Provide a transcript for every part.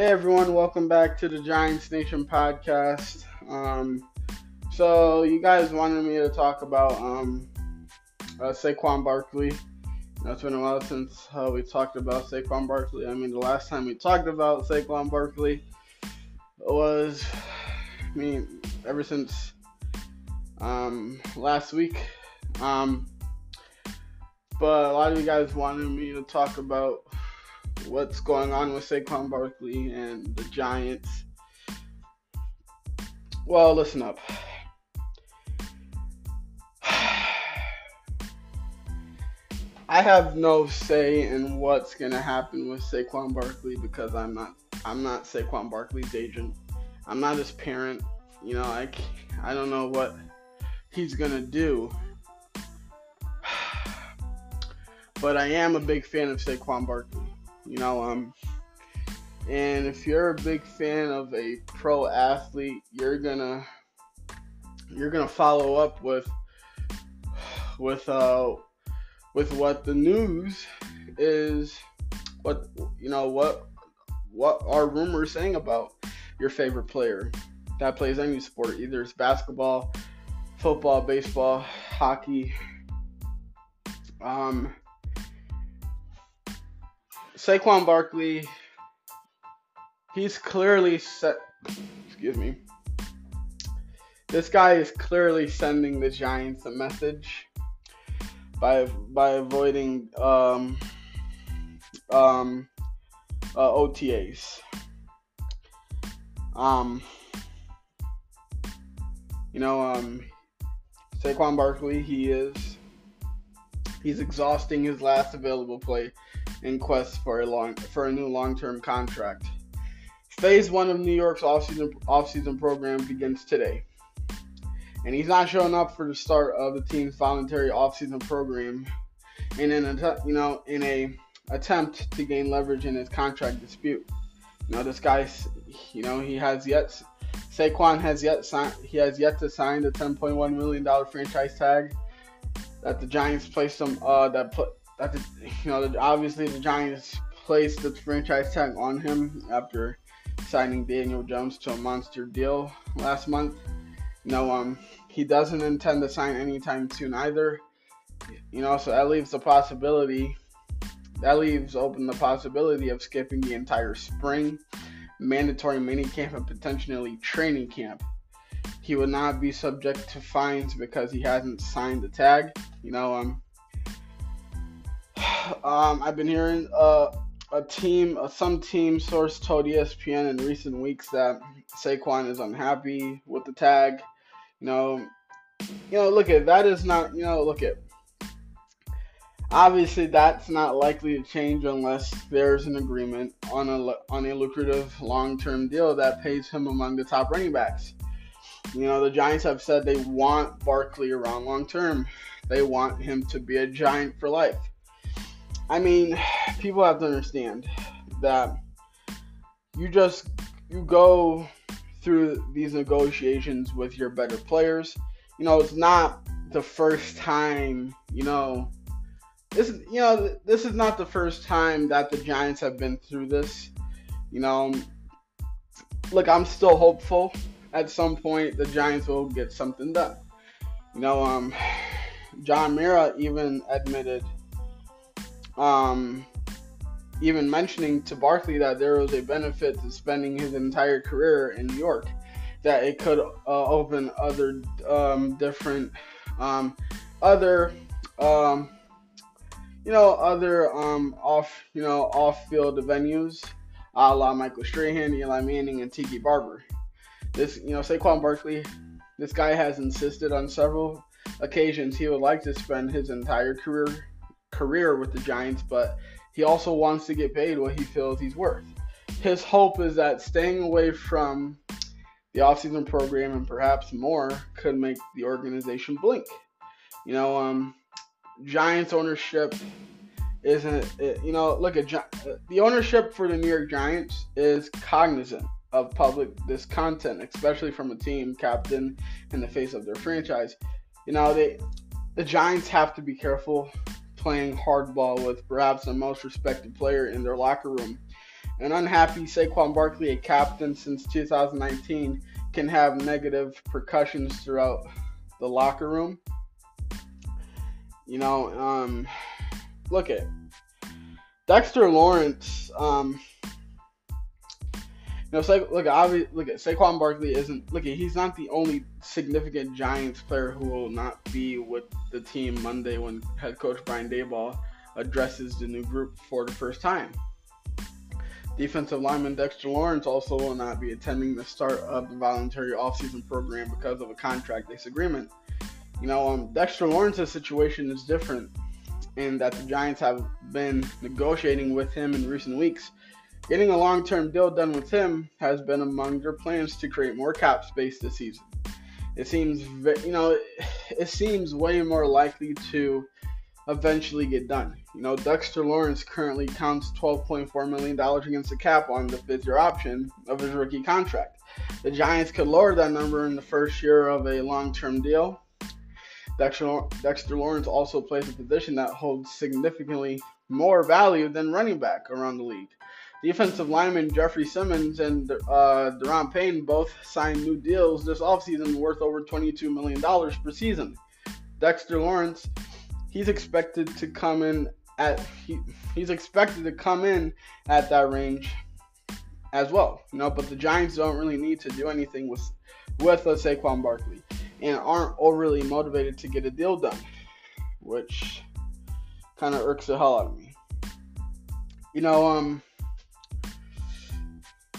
Hey everyone, welcome back to the Giants Nation podcast. Um, so you guys wanted me to talk about um, uh, Saquon Barkley. It's been a while since uh, we talked about Saquon Barkley. I mean, the last time we talked about Saquon Barkley was, I mean, ever since um, last week. Um, but a lot of you guys wanted me to talk about what's going on with Saquon Barkley and the Giants. Well, listen up. I have no say in what's gonna happen with Saquon Barkley because I'm not I'm not Saquon Barkley's agent. I'm not his parent. You know, I I don't know what he's gonna do. But I am a big fan of Saquon Barkley. You know, um, and if you're a big fan of a pro athlete, you're gonna you're gonna follow up with with uh with what the news is what you know what what are rumors saying about your favorite player that plays any sport either it's basketball football baseball hockey um Saquon Barkley, he's clearly set. Excuse me. This guy is clearly sending the Giants a message by by avoiding um, um, uh, OTAs. Um, you know, um, Saquon Barkley, he is he's exhausting his last available play in quest for a long for a new long-term contract. Phase one of New York's offseason offseason program begins today, and he's not showing up for the start of the team's voluntary offseason program in an you know in a attempt to gain leverage in his contract dispute. You know this guy's you know he has yet Saquon has yet signed he has yet to sign the 10.1 million dollar franchise tag that the Giants placed him uh that put that the, you know obviously the Giants placed the franchise tag on him after signing Daniel Jones to a monster deal last month. You know, um, he doesn't intend to sign anytime soon either. You know, so that leaves the possibility that leaves open the possibility of skipping the entire spring, mandatory minicamp, and potentially training camp. He would not be subject to fines because he hasn't signed the tag. You know, um, um, I've been hearing uh, a team, uh, some team source told ESPN in recent weeks that Saquon is unhappy with the tag. You know, you know, look at that is not, you know, look at. Obviously, that's not likely to change unless there's an agreement on a on a lucrative long-term deal that pays him among the top running backs. You know, the Giants have said they want Barkley around long term. They want him to be a Giant for life. I mean, people have to understand that you just you go through these negotiations with your better players. You know, it's not the first time, you know, this is you know, this is not the first time that the Giants have been through this. You know, look, I'm still hopeful at some point the Giants will get something done. You know, um John Mara even admitted um, even mentioning to Barkley that there was a benefit to spending his entire career in New York, that it could uh, open other um, different, um, other, um, you know, other um, off, you know, off-field venues, a la Michael Strahan, Eli Manning, and Tiki Barber. This, you know, Saquon Barkley, this guy has insisted on several occasions he would like to spend his entire career career with the Giants, but he also wants to get paid what he feels he's worth. His hope is that staying away from the offseason program and perhaps more could make the organization blink. You know, um, Giants ownership isn't, you know, look at the ownership for the New York Giants is cognizant of public discontent, especially from a team captain in the face of their franchise. You know, they the Giants have to be careful playing hardball with perhaps the most respected player in their locker room An unhappy Saquon Barkley, a captain since 2019, can have negative percussions throughout the locker room. You know, um, look at Dexter Lawrence. Um, know, so, look, obviously, look at Saquon Barkley isn't look he's not the only significant Giants player who will not be with the team Monday when head coach Brian Daboll addresses the new group for the first time. Defensive lineman Dexter Lawrence also will not be attending the start of the voluntary offseason program because of a contract disagreement. You know, um, Dexter Lawrence's situation is different in that the Giants have been negotiating with him in recent weeks. Getting a long term deal done with him has been among their plans to create more cap space this season. It seems, you know, it seems way more likely to eventually get done. You know, Dexter Lawrence currently counts $12.4 million against the cap on the fifth year option of his rookie contract. The Giants could lower that number in the first year of a long term deal. Dexter, Dexter Lawrence also plays a position that holds significantly more value than running back around the league. Defensive lineman Jeffrey Simmons and uh, Daron Payne both signed new deals this offseason worth over $22 million per season. Dexter Lawrence he's expected to come in at he, he's expected to come in at that range as well. You know, but the Giants don't really need to do anything with with a Saquon Barkley and aren't overly motivated to get a deal done, which kind of irks the hell out of me. You know, um,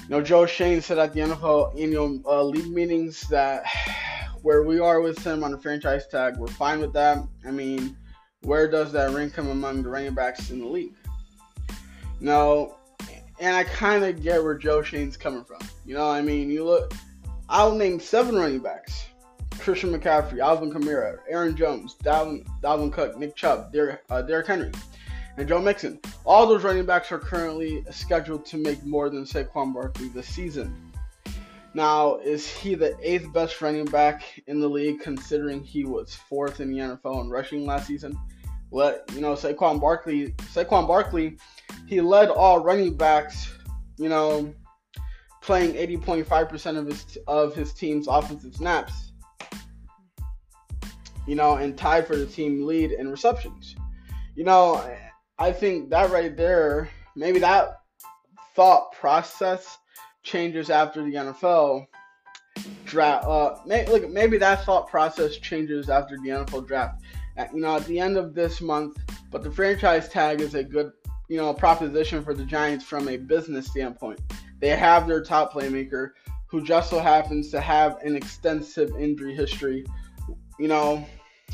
you know, Joe Schoen said at the NFL annual uh, league meetings that where we are with him on the franchise tag, we're fine with that. I mean, where does that rank him among the running backs in the league? No, and I kind of get where Joe Schoen's coming from. You know, I mean, you look, I'll name seven running backs: Christian McCaffrey, Alvin Kamara, Aaron Jones, Dalvin, Dalvin Cook, Nick Chubb, Derrick, uh, Derrick Henry, and Joe Mixon. All those running backs are currently scheduled to make more than Saquon Barkley this season. Now, is he the eighth best running back in the league, considering he was fourth in the NFL in rushing last season? Let you know Saquon Barkley. Saquon Barkley, he led all running backs. You know, playing 80.5% of his of his team's offensive snaps. You know, and tied for the team lead in receptions. You know, I think that right there, maybe that thought process changes after the NFL draft. Uh, may, look, maybe that thought process changes after the NFL draft. At, you know, at the end of this month, but the franchise tag is a good, you know, proposition for the Giants from a business standpoint. They have their top playmaker, who just so happens to have an extensive injury history. You know,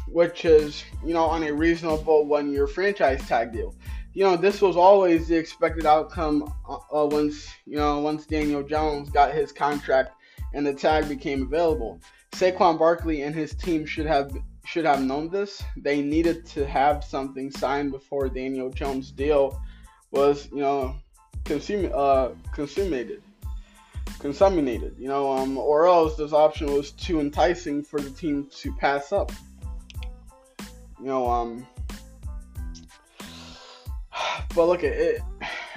which is you know on a reasonable one-year franchise tag deal you know, this was always the expected outcome uh, uh, once, you know, once Daniel Jones got his contract and the tag became available. Saquon Barkley and his team should have should have known this. They needed to have something signed before Daniel Jones' deal was, you know, consume, uh, consummated, consummated. You know, um, or else this option was too enticing for the team to pass up. You know, um, but look at it.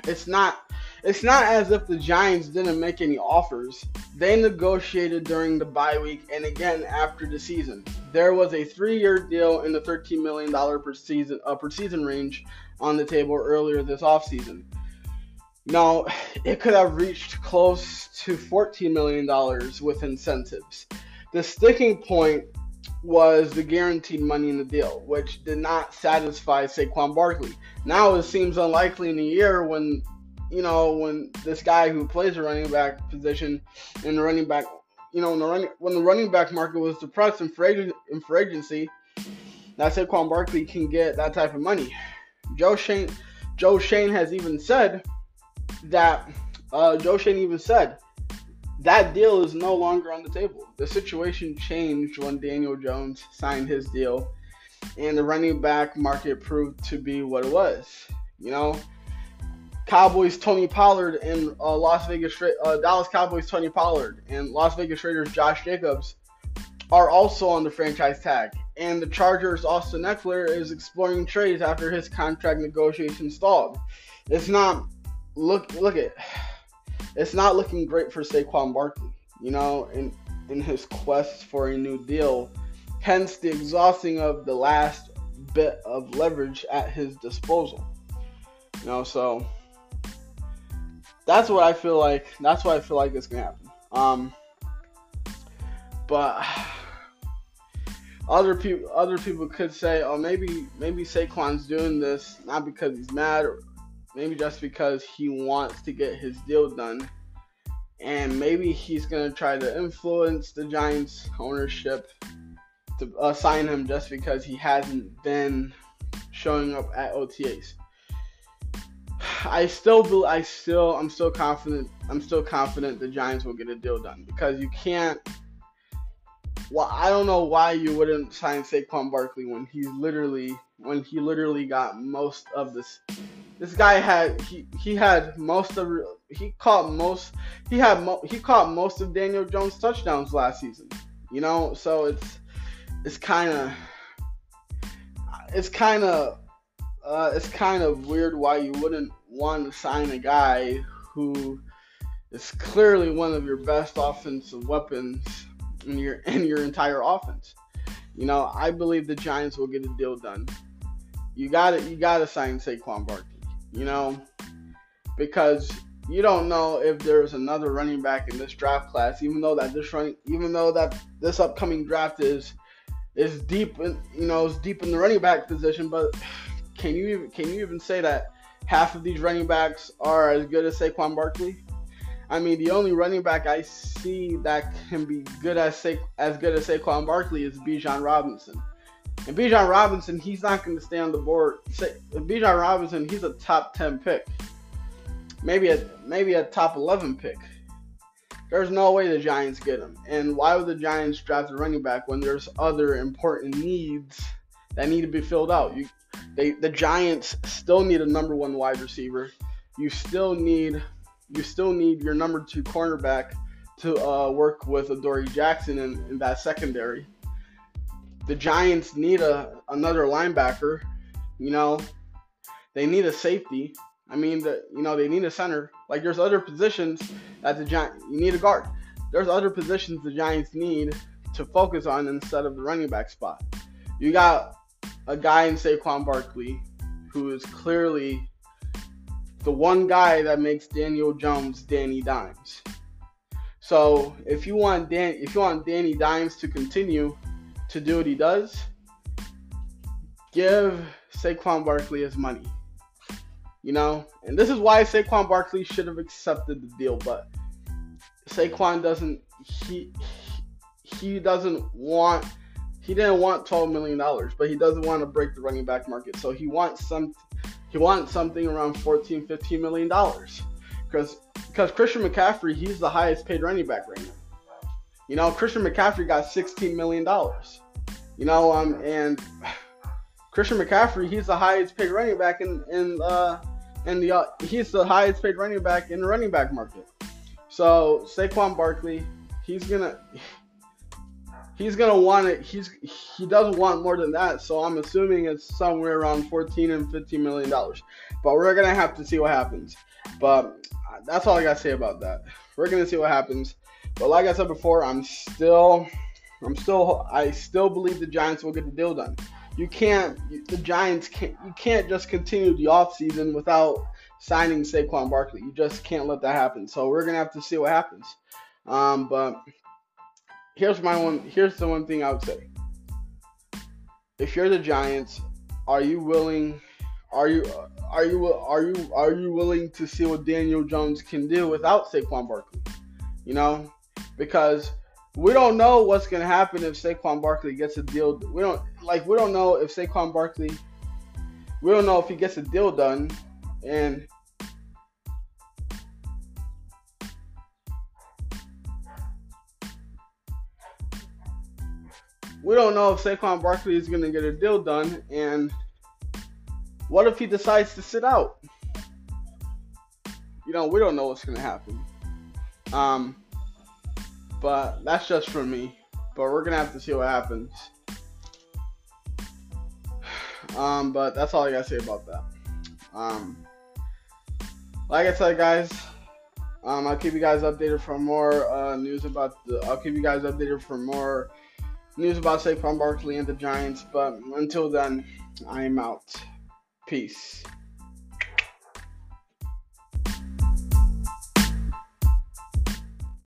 It's not. It's not as if the Giants didn't make any offers. They negotiated during the bye week and again after the season. There was a three-year deal in the $13 million per season uh, per season range on the table earlier this offseason. Now, it could have reached close to $14 million with incentives. The sticking point was the guaranteed money in the deal, which did not satisfy Saquon Barkley. Now it seems unlikely in a year when, you know, when this guy who plays a running back position in the running back, you know, when the running, when the running back market was depressed in free, in free agency, that Saquon Barkley can get that type of money. Joe Schoen, Joe Schoen has even said that, uh, Joe Schoen even said that deal is no longer on the table. The situation changed when Daniel Jones signed his deal, and the running back market proved to be what it was. You know, Cowboys Tony Pollard and uh, Las Vegas uh, Dallas Cowboys Tony Pollard and Las Vegas Raiders Josh Jacobs are also on the franchise tag. And the Chargers Austin Ekeler is exploring trades after his contract negotiation stalled. It's not look look at it's not looking great for Saquon Barkley. You know, in in his quest for a new deal, hence the exhausting of the last bit of leverage at his disposal. You know, so that's what I feel like. That's what I feel like is gonna happen. Um, but other people, other people could say, oh, maybe maybe Saquon's doing this not because he's mad, or maybe just because he wants to get his deal done, and maybe he's gonna try to influence the Giants ownership to assign him just because he hasn't been showing up at OTAs. I still, I still, I'm still confident. I'm still confident the Giants will get a deal done because you can't. Well, I don't know why you wouldn't sign Saquon Barkley when he's literally, when he literally got most of this. This guy had he he had most of he caught most he had mo, he caught most of Daniel Jones touchdowns last season. You know, so it's it's kind of it's kind of uh, it's kind of weird why you wouldn't want to sign a guy who is clearly one of your best offensive weapons in your in your entire offense. You know, I believe the Giants will get a deal done. You got to you got to sign Saquon Barkley. You know, because you don't know if there's another running back in this draft class, even though that this running, even though that this upcoming draft is is deep, in, you know, is deep in the running back position. But can you even can you even say that half of these running backs are as good as Saquon Barkley? I mean, the only running back I see that can be good as Sa- as good as Saquon Barkley is Bijan Robinson. And Bijan Robinson, he's not going to stay on the board. Bijan Robinson, he's a top 10 pick. Maybe a maybe a top 11 pick. There's no way the Giants get him. And why would the Giants draft a running back when there's other important needs that need to be filled out? You they the Giants still need a number one wide receiver. You still need you still need your number two cornerback to uh, work with Adoree Jackson in, in that secondary. The Giants need a another linebacker. You know, they need a safety. I mean, the you know they need a center. Like there's other positions that the Giants you need a guard. There's other positions the Giants need to focus on instead of the running back spot. You got a guy in Saquon Barkley who is clearly the one guy that makes Daniel Jones Danny Dimes. So if you want Dan, if you want Danny Dimes to continue to do what he does, give Saquon Barkley his money. You know, and this is why Saquon Barkley should have accepted the deal, but Saquon doesn't. He he doesn't want he didn't want 12 million dollars, but he doesn't want to break the running back market. So he wants some he wants something around 14 15 million dollars. Because because Christian McCaffrey, he's the highest paid running back right now. You know, Christian McCaffrey got 16 million dollars. You know, um and Christian McCaffrey, he's the highest paid running back in in uh in the uh, he's the highest paid running back in the running back market. So Saquon Barkley, he's gonna he's gonna want it. He's he doesn't want more than that. So I'm assuming it's somewhere around 14 and 15 million dollars. But we're gonna have to see what happens. But that's all I gotta say about that. We're gonna see what happens. But like I said before, I'm still, I'm still, I still believe the Giants will get the deal done. You can't, the Giants can't, you can't just continue the offseason without signing Saquon Barkley. You just can't let that happen. So we're gonna have to see what happens. Um, but here's my one. Here's the one thing I would say. If you're the Giants, are you willing? Are you are you are you are you willing to see what Daniel Jones can do without Saquon Barkley? You know, because we don't know what's gonna happen if Saquon Barkley gets a deal. We don't like we don't know if Saquon Barkley. We don't know if he gets a deal done, and we don't know if Saquon Barkley is to get a deal done, and what if he decides to sit out? You know, we don't know what's to happen. Um, but that's just for me. But we're to have to see what happens. Um, but that's all I got to say about that. Um, like I said, guys, um, I'll keep you guys updated for more uh, news about the. I'll keep you guys updated for more news about Saquon Barkley and the Giants. But until then, I am out. Peace.